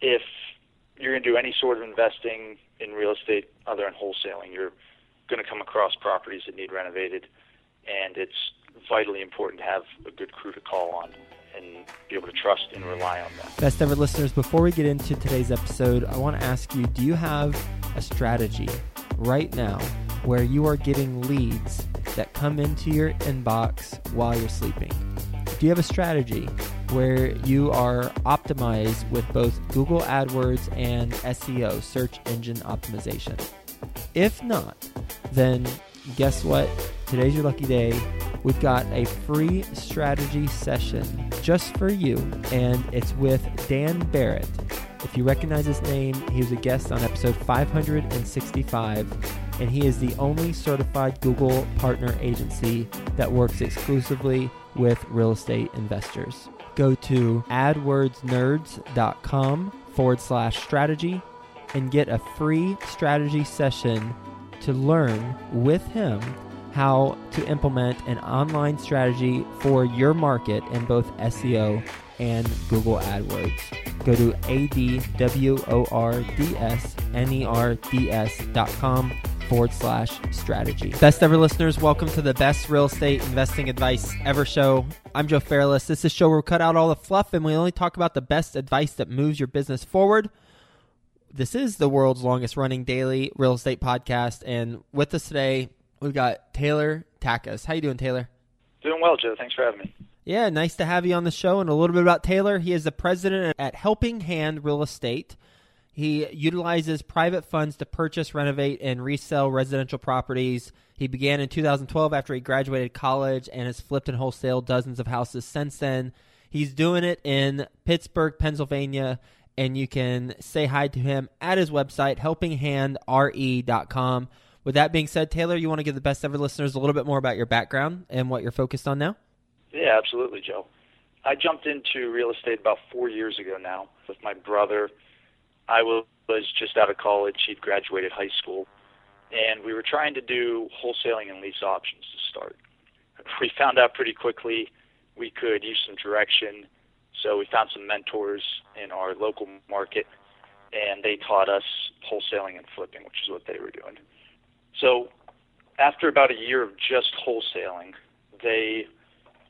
if you're going to do any sort of investing in real estate other than wholesaling, you're going to come across properties that need renovated, and it's vitally important to have a good crew to call on and be able to trust and rely on them. Best ever listeners, before we get into today's episode, I want to ask you do you have a strategy right now where you are getting leads that come into your inbox while you're sleeping? Do you have a strategy where you are optimized with both Google AdWords and SEO, search engine optimization? If not, then guess what? Today's your lucky day. We've got a free strategy session just for you, and it's with Dan Barrett. If you recognize his name, he was a guest on episode 565, and he is the only certified Google partner agency that works exclusively with real estate investors. Go to adwordsnerds.com forward slash strategy and get a free strategy session to learn with him how to implement an online strategy for your market in both SEO and Google AdWords. Go to adwordsnerds.com forward slash strategy. Best ever listeners, welcome to the best real estate investing advice ever show. I'm Joe Fairless. This is a show where we cut out all the fluff and we only talk about the best advice that moves your business forward. This is the world's longest running daily real estate podcast. And with us today, we've got Taylor Takacs. How you doing, Taylor? Doing well, Joe. Thanks for having me. Yeah, nice to have you on the show. And a little bit about Taylor. He is the president at Helping Hand Real Estate. He utilizes private funds to purchase, renovate, and resell residential properties. He began in 2012 after he graduated college and has flipped and wholesaled dozens of houses since then. He's doing it in Pittsburgh, Pennsylvania, and you can say hi to him at his website, helpinghandre.com. With that being said, Taylor, you want to give the best ever listeners a little bit more about your background and what you're focused on now? Yeah, absolutely, Joe. I jumped into real estate about four years ago now with my brother I was just out of college. He'd graduated high school, and we were trying to do wholesaling and lease options to start. We found out pretty quickly we could use some direction, so we found some mentors in our local market, and they taught us wholesaling and flipping, which is what they were doing. So after about a year of just wholesaling, they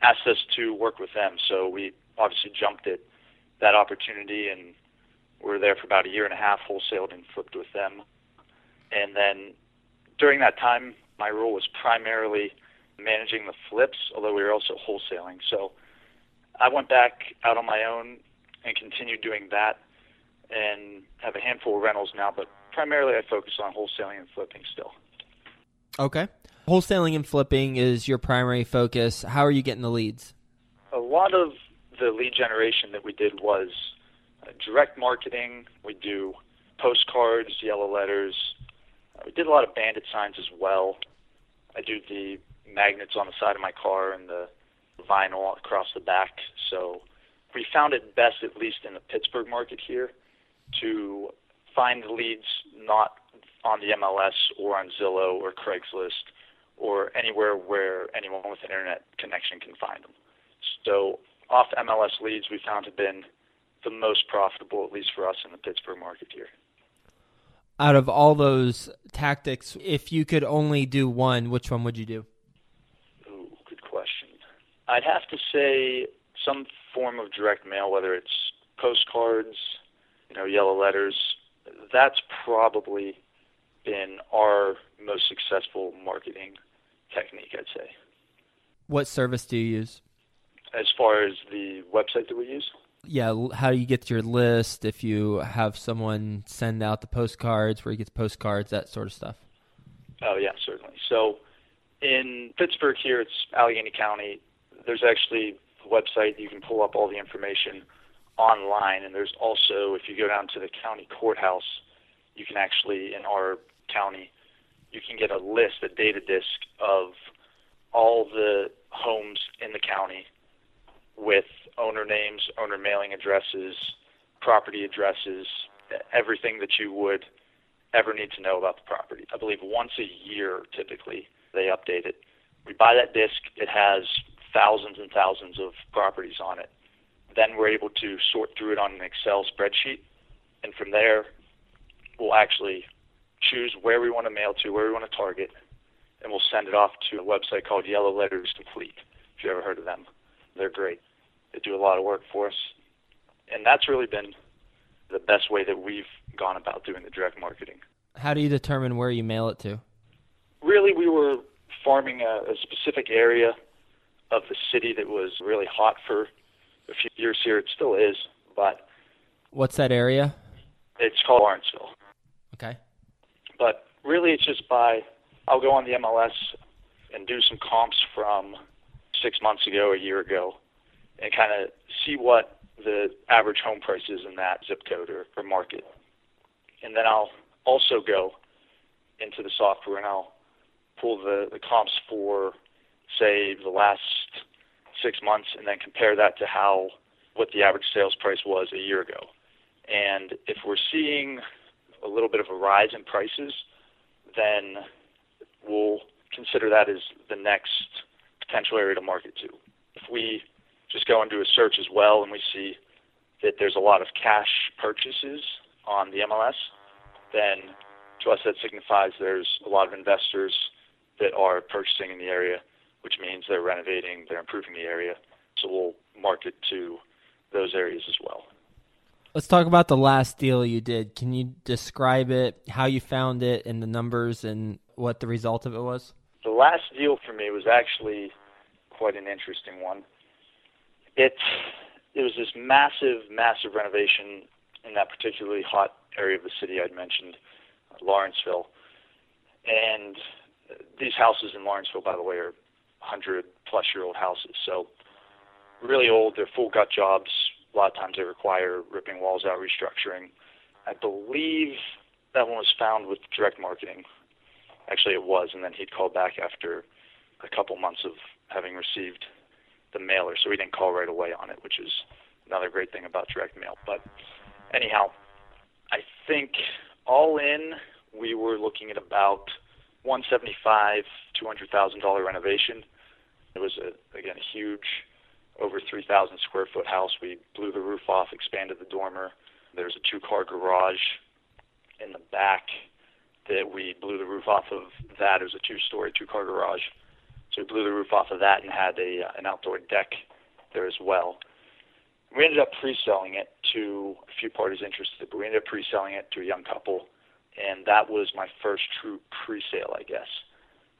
asked us to work with them. So we obviously jumped at that opportunity and we were there for about a year and a half, wholesaled and flipped with them. And then during that time, my role was primarily managing the flips, although we were also wholesaling. So I went back out on my own and continued doing that and have a handful of rentals now, but primarily I focus on wholesaling and flipping still. Okay. Wholesaling and flipping is your primary focus. How are you getting the leads? A lot of the lead generation that we did was direct marketing. We do postcards, yellow letters. We did a lot of bandit signs as well. I do the magnets on the side of my car and the vinyl across the back. So we found it best, at least in the Pittsburgh market here, to find leads not on the MLS or on Zillow or Craigslist or anywhere where anyone with an internet connection can find them. So off MLS leads we found have been the most profitable, at least for us in the Pittsburgh market here. Out of all those tactics, if you could only do one, which one would you do? Ooh, good question. I'd have to say some form of direct mail, whether it's postcards, you know, yellow letters. That's probably been our most successful marketing technique, I'd say. What service do you use? As far as the website that we use? Yeah, how do you get your list, if you have someone send out the postcards, where you get the postcards, that sort of stuff. Oh yeah, certainly. So in Pittsburgh here, it's Allegheny County. There's actually a website you can pull up all the information online, and there's also if you go down to the county courthouse, you can actually in our county, you can get a list, a data disk of all the homes in the county with owner names, owner mailing addresses, property addresses, everything that you would ever need to know about the property. I believe once a year, typically, they update it. We buy that disc, it has thousands and thousands of properties on it. Then we're able to sort through it on an Excel spreadsheet and from there, we'll actually choose where we want to mail to, where we want to target, and we'll send it off to a website called Yellow Letters Complete. If you ever heard of them, they're great. They do a lot of work for us, and that's really been the best way that we've gone about doing the direct marketing. How do you determine where you mail it to? Really, we were farming a, a specific area of the city that was really hot for a few years here. It still is, but What's that area? it's called Lawrenceville. Okay. But really, it's just by I'll go on the MLS and do some comps from six months ago, a year ago, and kind of see what the average home price is in that zip code or, or market. And then I'll also go into the software and I'll pull the, the comps for, say, the last six months and then compare that to how what the average sales price was a year ago. And if we're seeing a little bit of a rise in prices, then we'll consider that as the next potential area to market to. If we just go and do a search as well and we see that there's a lot of cash purchases on the MLS, then to us that signifies there's a lot of investors that are purchasing in the area, which means they're renovating, they're improving the area. So we'll market to those areas as well. Let's talk about the last deal you did. Can you describe it, how you found it, and the numbers, and what the result of it was? The last deal for me was actually quite an interesting one. It was this massive, massive renovation in that particularly hot area of the city I'd mentioned, uh, Lawrenceville. And these houses in Lawrenceville, by the way, are 100 plus year old houses. So really old. They're full gut jobs. A lot of times they require ripping walls out, restructuring. I believe that one was found with direct marketing. Actually, it was, and then he'd called back after a couple months of having received the mailer, so he didn't call right away on it, which is another great thing about direct mail. But anyhow, I think all in we were looking at about 175, 200 thousand dollar renovation. It was a, again a huge, over 3,000 square foot house. We blew the roof off, expanded the dormer. There's a two car garage in the back that we blew the roof off of. That it was a two story, two car garage. So we blew the roof off of that and had a an outdoor deck there as well. We ended up pre-selling it to a few parties interested, but we ended up pre-selling it to a young couple, and that was my first true pre-sale, I guess.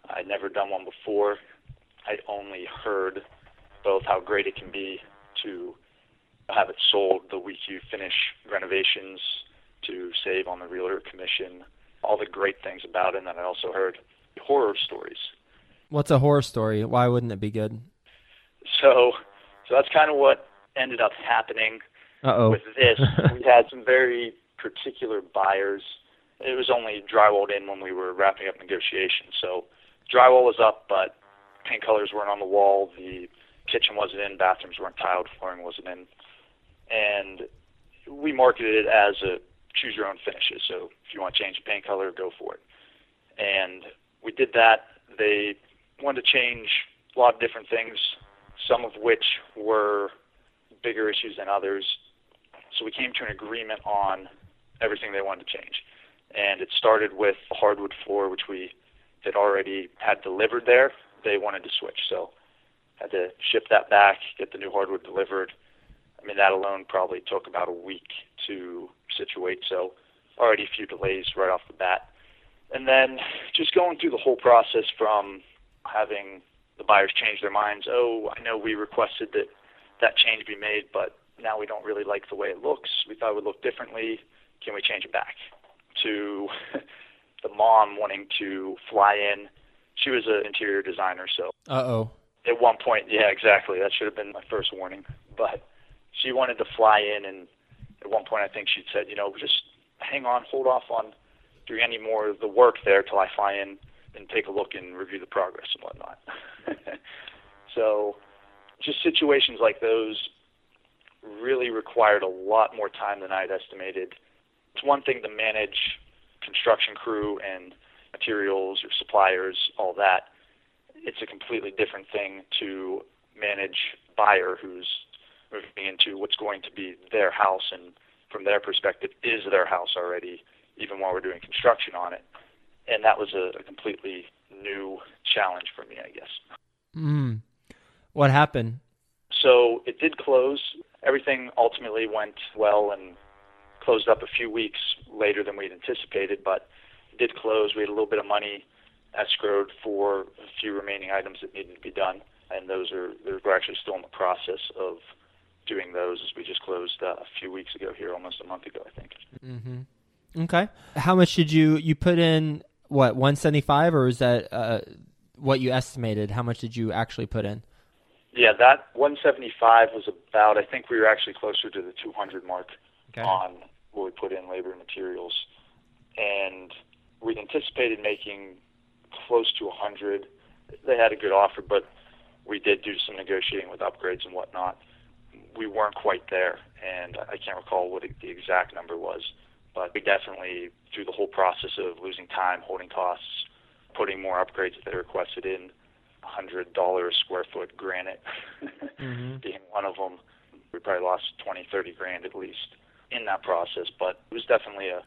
I'd never done one before. I'd only heard both how great it can be to have it sold the week you finish renovations, to save on the realtor commission, all the great things about it. And then I also heard horror stories. What's a horror story? Why wouldn't it be good? So, so that's kind of what ended up happening Uh-oh. with this. we had some very particular buyers. It was only drywalled in when we were wrapping up negotiations. So drywall was up, but paint colors weren't on the wall. The kitchen wasn't in, bathrooms weren't tiled, flooring wasn't in, and we marketed it as a choose your own finishes. So if you want to change the paint color, go for it. And we did that. They wanted to change a lot of different things, some of which were bigger issues than others. So we came to an agreement on everything they wanted to change. And it started with the hardwood floor, which we had already had delivered there. They wanted to switch. So had to ship that back, get the new hardwood delivered. I mean, that alone probably took about a week to situate. So already a few delays right off the bat. And then just going through the whole process from having the buyers change their minds. Oh, I know we requested that that change be made, but now we don't really like the way it looks. We thought it would look differently. Can we change it back? To the mom wanting to fly in. She was an interior designer, so Uh-oh. at one point, yeah, exactly. That should have been my first warning. But she wanted to fly in, and at one point, I think she'd said, you know, just hang on, hold off on doing any more of the work there till I fly in and take a look and review the progress and whatnot. so, just situations like those really required a lot more time than I'd estimated. It's one thing to manage construction crew and materials or suppliers, all that. It's a completely different thing to manage buyer who's moving into what's going to be their house and from their perspective, is their house already, even while we're doing construction on it. And that was a, a completely new challenge for me, I guess. Mm. What happened? So it did close. Everything ultimately went well and closed up a few weeks later than we'd anticipated, but it did close. We had a little bit of money escrowed for a few remaining items that needed to be done, and those are we're actually still in the process of doing those as we just closed uh, a few weeks ago here, almost a month ago, I think. Mm-hmm. Okay. How much did you you put in? What 175 or is that uh, what you estimated? How much did you actually put in? Yeah, that 175 was about. I think we were actually closer to the 200 mark okay. on what we put in labor and materials, and we anticipated making close to 100. They had a good offer, but we did do some negotiating with upgrades and whatnot. We weren't quite there, and I can't recall what the exact number was, but we definitely, through the whole process of losing time, holding costs, putting more upgrades that they requested in, hundred dollars square foot granite mm-hmm. being one of them. We probably lost twenty, thirty grand at least in that process, but it was definitely a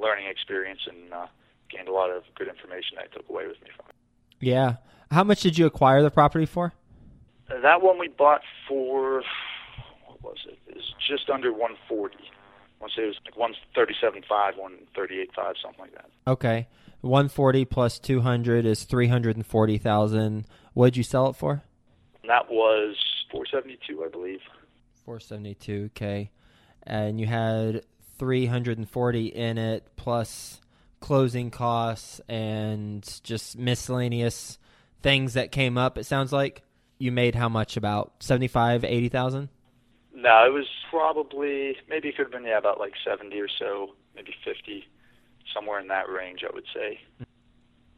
learning experience and uh, gained a lot of good information that I took away with me from it. Yeah. How much did you acquire the property for? That one we bought for what was it? It was just under 140. I want to say it was like 137.5, 138.5, something like that. Okay. 140 plus 200 is 340,000. What did you sell it for? That was 472, I believe. 472, okay. And you had 340 in it plus closing costs and just miscellaneous things that came up. It sounds like you made how much about 75, 80,000? No, it was probably maybe it could have been yeah about like 70 or so, maybe 50 somewhere in that range, I would say.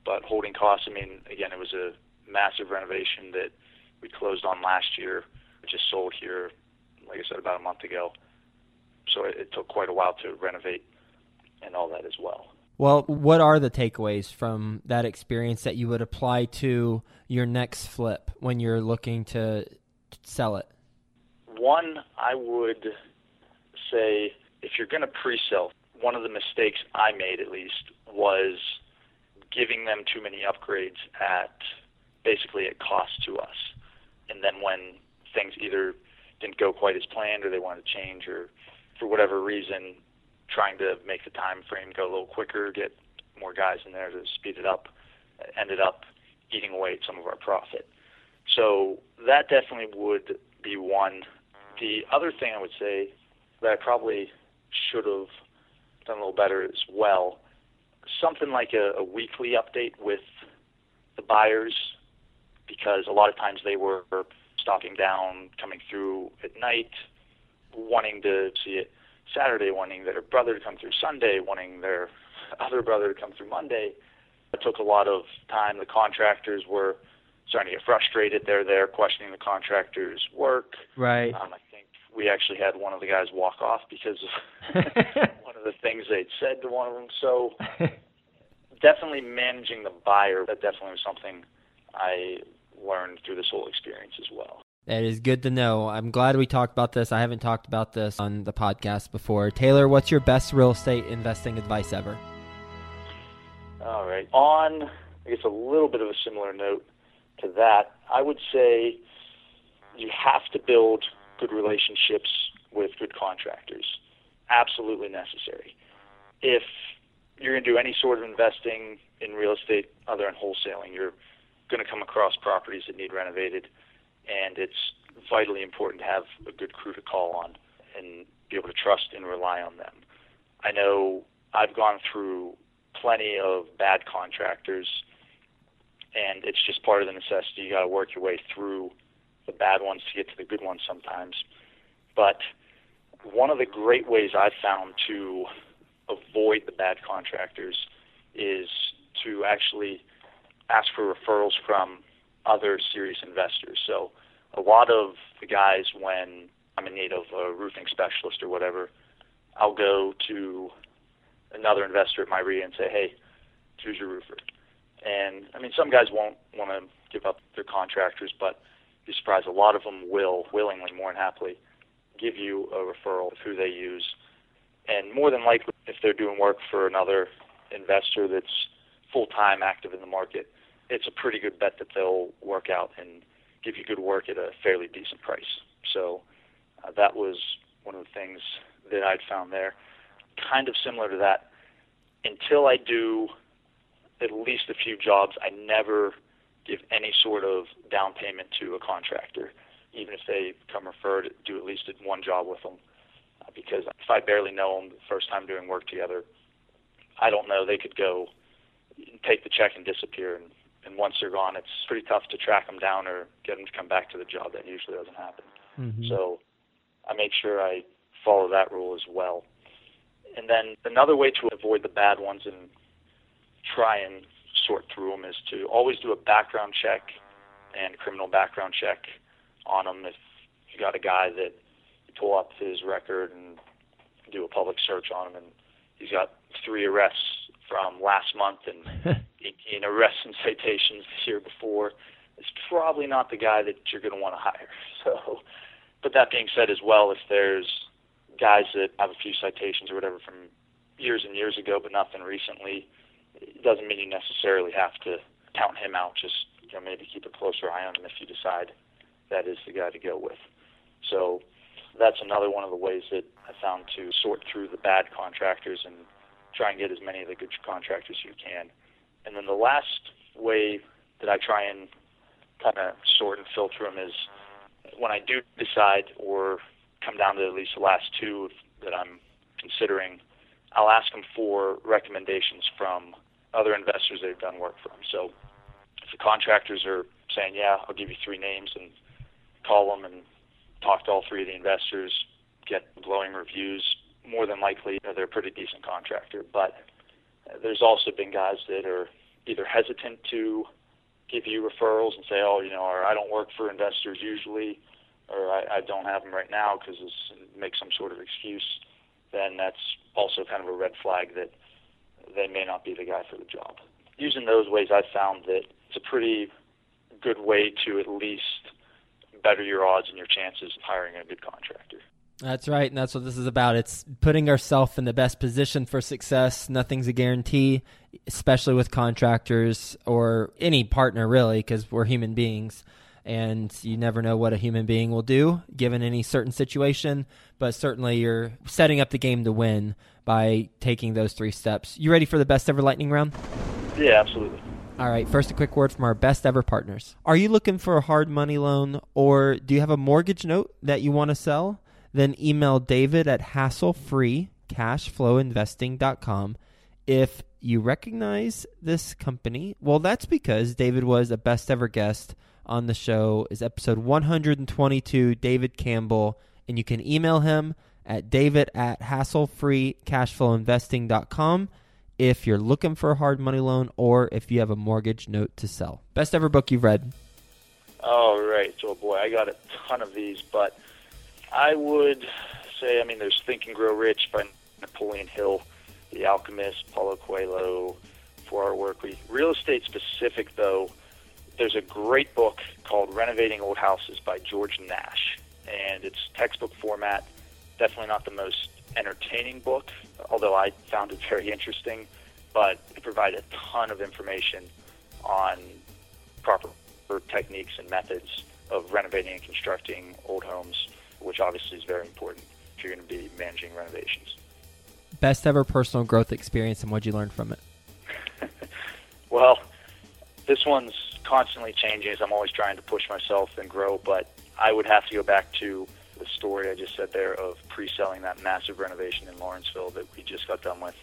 But holding costs, I mean, again, it was a massive renovation that we closed on last year, which just sold here, like I said, about a month ago. So it, it took quite a while to renovate and all that as well. Well, what are the takeaways from that experience that you would apply to your next flip when you're looking to sell it? One, I would say if you're going to pre sell, one of the mistakes I made at least was giving them too many upgrades at basically at cost to us. And then when things either didn't go quite as planned or they wanted to change or for whatever reason trying to make the time frame go a little quicker, get more guys in there to speed it up, ended up eating away at some of our profit. So that definitely would be one. The other thing I would say that I probably should have done a little better as well. Something like a, a weekly update with the buyers, because a lot of times they were stopping down, coming through at night, wanting to see it Saturday, wanting their brother to come through Sunday, wanting their other brother to come through Monday. It took a lot of time. The contractors were starting to get frustrated. They're there questioning the contractor's work. Right. Um, I think we actually had one of the guys walk off because of one of the things they'd said to one of them. So definitely managing the buyer, that definitely was something I learned through this whole experience as well. That is good to know. I'm glad we talked about this. I haven't talked about this on the podcast before. Taylor, what's your best real estate investing advice ever? All right. On, I guess, a little bit of a similar note to that, I would say you have to build good relationships with good contractors. Absolutely necessary. If you're going to do any sort of investing in real estate other than wholesaling, you're going to come across properties that need renovated, and it's vitally important to have a good crew to call on and be able to trust and rely on them. I know I've gone through plenty of bad contractors, and it's just part of the necessity. You got to work your way through the bad ones to get to the good ones sometimes. But one of the great ways I've found to avoid the bad contractors is to actually ask for referrals from other serious investors. So a lot of the guys, when I'm in need of a roofing specialist or whatever, I'll go to another investor at my REIA and say, hey, choose your roofer. And I mean, some guys won't want to give up their contractors, but be surprised. A lot of them will willingly, more than happily, give you a referral of who they use. And more than likely, if they're doing work for another investor that's full time active in the market, it's a pretty good bet that they'll work out and give you good work at a fairly decent price. So uh, that was one of the things that I'd found there. Kind of similar to that, until I do at least a few jobs, I never give any sort of down payment to a contractor, even if they come referred, do at least one job with them. Uh, because if I barely know them the first time doing work together, I don't know. They could go take the check and disappear, and, and once they're gone, it's pretty tough to track them down or get them to come back to the job. That usually doesn't happen. Mm-hmm. So I make sure I follow that rule as well. And then another way to avoid the bad ones and try and sort through them is to always do a background check and criminal background check on them. If you got a guy that you pull up his record and do a public search on him, and he's got three arrests from last month and 18 arrests and citations the year before, it's probably not the guy that you're going to want to hire. So, but that being said, as well, if there's guys that have a few citations or whatever from years and years ago, but nothing recently, it doesn't mean you necessarily have to count him out. Just you know, maybe keep a closer eye on him if you decide that is the guy to go with. So that's another one of the ways that I found to sort through the bad contractors and try and get as many of the good contractors as you can. And then the last way that I try and kind of sort and filter them is when I do decide or come down to at least the last two that I'm considering, I'll ask them for recommendations from other investors they've done work from. So if the contractors are saying, yeah, I'll give you three names and call them and talk to all three of the investors, get glowing reviews, more than likely they're a pretty decent contractor. But there's also been guys that are either hesitant to give you referrals and say, oh, you know, or I don't work for investors usually, or I, I don't have them right now because make some sort of excuse. Then that's also kind of a red flag that they may not be the guy for the job. Using those ways, I've found that it's a pretty good way to at least better your odds and your chances of hiring a good contractor. That's right, and that's what this is about. It's putting ourselves in the best position for success. Nothing's a guarantee, especially with contractors or any partner, really, because we're human beings and you never know what a human being will do given any certain situation. But certainly, you're setting up the game to win by taking those three steps. You ready for the best ever lightning round? Yeah, absolutely. All right, first a quick word from our best ever partners. Are you looking for a hard money loan or do you have a mortgage note that you want to sell? Then email David at hasslefreecashflowinvesting.com. If you recognize this company, well, that's because David was a best ever guest on the show is episode 122, David Campbell. And you can email him at david at hasslefreecashflowinvesting.com if you're looking for a hard money loan or if you have a mortgage note to sell. Best ever book you've read? Oh, right. Oh, boy, I got a ton of these, but I would say, I mean, there's Think and Grow Rich by Napoleon Hill, The Alchemist, Paulo Coelho, For Our Work. Real estate specific, though, there's a great book called Renovating Old Houses by George Nash, and it's textbook format. Definitely not the most entertaining book, although I found it very interesting. But it provides a ton of information on proper techniques and methods of renovating and constructing old homes, which obviously is very important if you're going to be managing renovations. Best ever personal growth experience, and what you learn from it? well, this one's constantly changing as I'm always trying to push myself and grow. But I would have to go back to the story I just said there of pre-selling that massive renovation in Lawrenceville that we just got done with,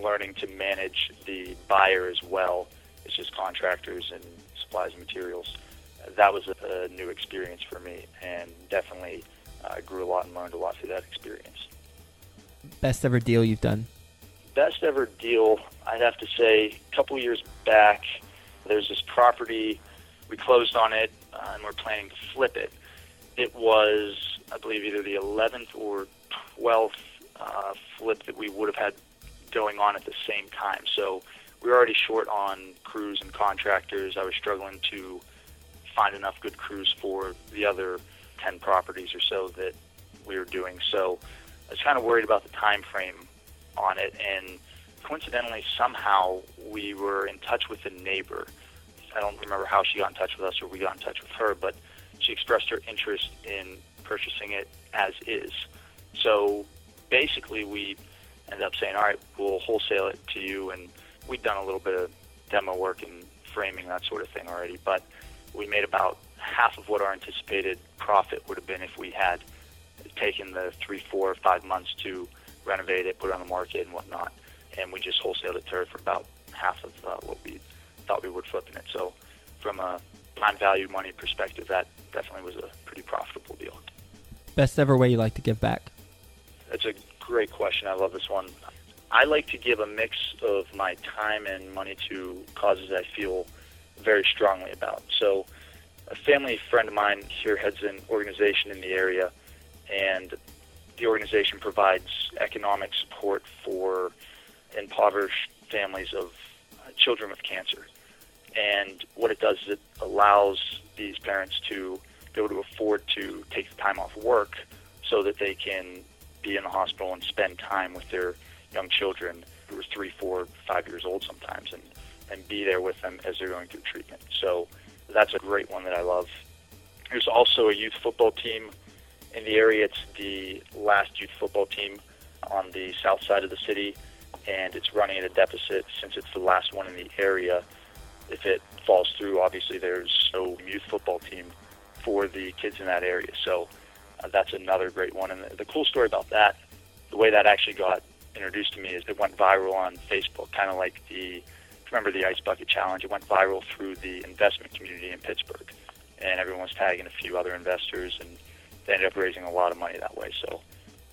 learning to manage the buyer as well, it's just contractors and supplies and materials. That was a, a new experience for me, and definitely I uh, grew a lot and learned a lot through that experience. Best ever deal you've done? Best ever deal, I'd have to say, a couple years back there's this property. We closed on it, uh, and we're planning to flip it. It was, I believe, either the 11th or 12th uh, flip that we would have had going on at the same time. So we were already short on crews and contractors. I was struggling to find enough good crews for the other 10 properties or so that we were doing. So I was kind of worried about the time frame on it, and coincidentally, somehow we were in touch with a neighbor. I don't remember how she got in touch with us or we got in touch with her, but she expressed her interest in purchasing it as is. So basically, we ended up saying, all right, we'll wholesale it to you. And we'd done a little bit of demo work and framing, that sort of thing already. But we made about half of what our anticipated profit would have been if we had taken the three, four, five months to renovate it, put it on the market, and whatnot. And we just wholesaled it to her for about half of uh, what we thought we would flip in it. So, from a time value money perspective, that definitely was a pretty profitable deal. Best ever way you like to give back? That's a great question. I love this one. I like to give a mix of my time and money to causes I feel very strongly about. So, a family friend of mine here heads an organization in the area, and the organization provides economic support for impoverished families of uh, children with cancer. And what it does is it allows these parents to be able to afford to take the time off work so that they can be in the hospital and spend time with their young children who are three, four, five years old sometimes, and and be there with them as they're going through treatment. So that's a great one that I love. There's also a youth football team in the area. It's the last youth football team on the south side of the city, and it's running at a deficit since it's the last one in the area. If it falls through, obviously there's no youth football team for the kids in that area. So uh, that's another great one. And the, the cool story about that, the way that actually got introduced to me is it went viral on Facebook, kind of like the remember the ice bucket challenge. It went viral through the investment community in Pittsburgh, and everyone was tagging a few other investors, and they ended up raising a lot of money that way. So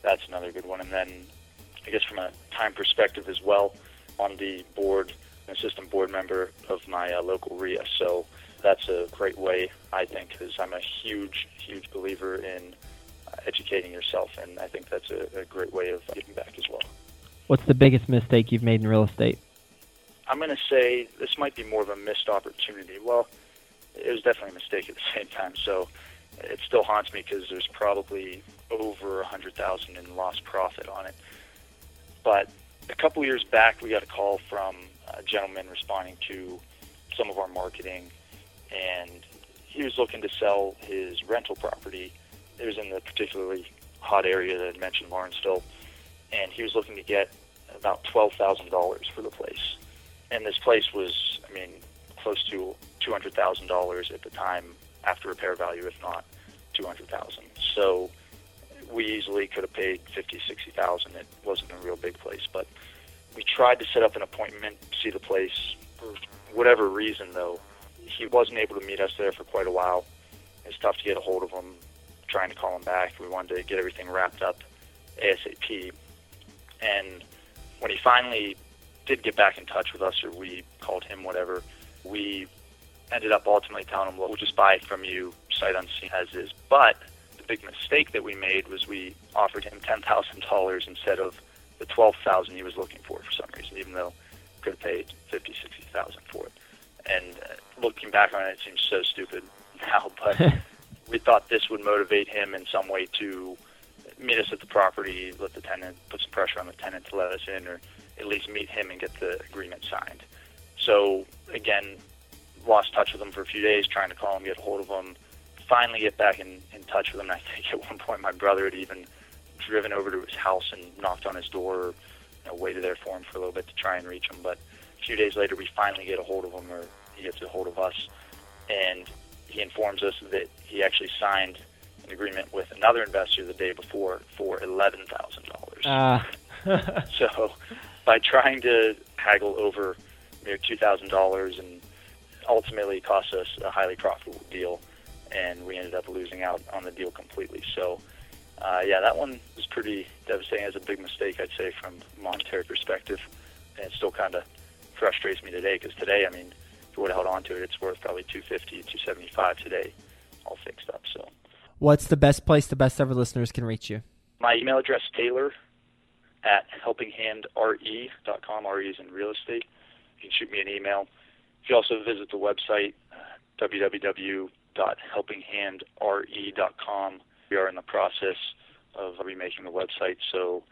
that's another good one. And then I guess from a time perspective as well, on the board, an assistant board member of my uh, local REIA. So that's a great way, I think, because I'm a huge, huge believer in uh, educating yourself, and I think that's a, a great way of giving back as well. What's the biggest mistake you've made in real estate? I'm going to say this might be more of a missed opportunity. Well, it was definitely a mistake at the same time. So it still haunts me because there's probably over a hundred thousand in lost profit on it. But a couple years back, we got a call from a gentleman responding to some of our marketing, and he was looking to sell his rental property. It was in the particularly hot area that I mentioned, Lawrenceville, and he was looking to get about twelve thousand dollars for the place and this place was, I mean, close to two hundred thousand dollars at the time after repair value, if not two hundred thousand. So we easily could have paid fifty, sixty thousand. It wasn't a real big place, but we tried to set up an appointment see the place. For whatever reason, though, he wasn't able to meet us there for quite a while. It's tough to get a hold of him. Trying to call him back, we wanted to get everything wrapped up ASAP. And when he finally did get back in touch with us, or we called him, whatever, we ended up ultimately telling him, well, we'll just buy it from you sight unseen as is. But big mistake that we made was we offered him $10,000 instead of the 12000 he was looking for for some reason, even though we could have paid 50 60000 for it. And uh, looking back on it, it seems so stupid now, but we thought this would motivate him in some way to meet us at the property, let the tenant, put some pressure on the tenant to let us in, or at least meet him and get the agreement signed. So again, lost touch with him for a few days, trying to call him, get a hold of him. Finally, get back in, in touch with him. I think at one point my brother had even driven over to his house and knocked on his door, or, you know, waited there for him for a little bit to try and reach him. But a few days later, we finally get a hold of him, or he gets a hold of us, and he informs us that he actually signed an agreement with another investor the day before for eleven thousand dollars. Uh. so by trying to haggle over you know, two thousand dollars, and ultimately cost us a highly profitable deal, and we ended up losing out on the deal completely. So, uh, yeah, that one was pretty devastating. As a big mistake, I'd say, from a monetary perspective, and it still kind of frustrates me today because today, I mean, if we would have held on to it, it's worth probably two fifty, two seventy five today, all fixed up. So, what's the best place the best ever listeners can reach you? My email address, Taylor at helpinghandre.com. RE is in real estate. You can shoot me an email. You can also visit the website, uh, www.helpinghandre.com. We are in the process of remaking the website, so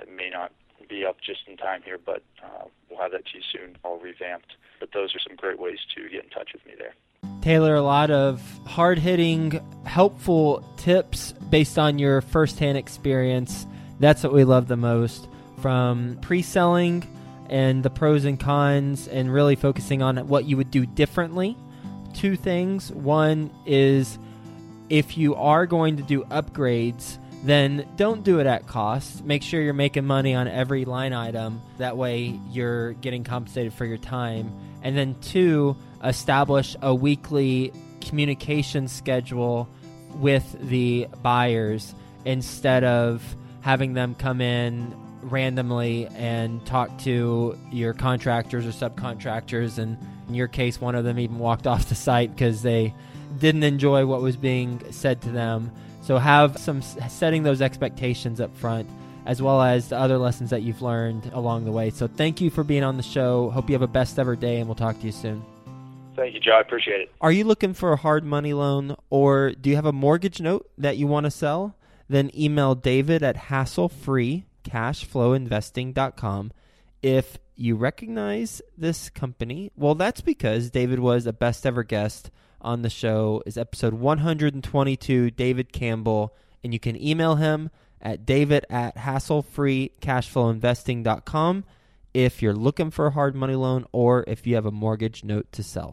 it may not be up just in time here, but uh, we'll have that to you soon, all revamped. But those are some great ways to get in touch with me there. Taylor, a lot of hard hitting, helpful tips based on your firsthand experience. That's what we love the most from pre selling and the pros and cons, and really focusing on what you would do differently. Two things. One is if you are going to do upgrades, then don't do it at cost. Make sure you're making money on every line item. That way, you're getting compensated for your time. And then, two, establish a weekly communication schedule with the buyers instead of having them come in randomly and talk to your contractors or subcontractors. And in your case, one of them even walked off the site because they didn't enjoy what was being said to them. So have some setting those expectations up front as well as the other lessons that you've learned along the way. So thank you for being on the show. Hope you have a best ever day and we'll talk to you soon. Thank you, Joe. I appreciate it. Are you looking for a hard money loan or do you have a mortgage note that you want to sell? Then email David at hasslefreecashflowinvesting.com. If you recognize this company, well, that's because David was a best ever guest on the show is episode 122, David Campbell. And you can email him at david at hasslefreecashflowinvesting.com if you're looking for a hard money loan or if you have a mortgage note to sell.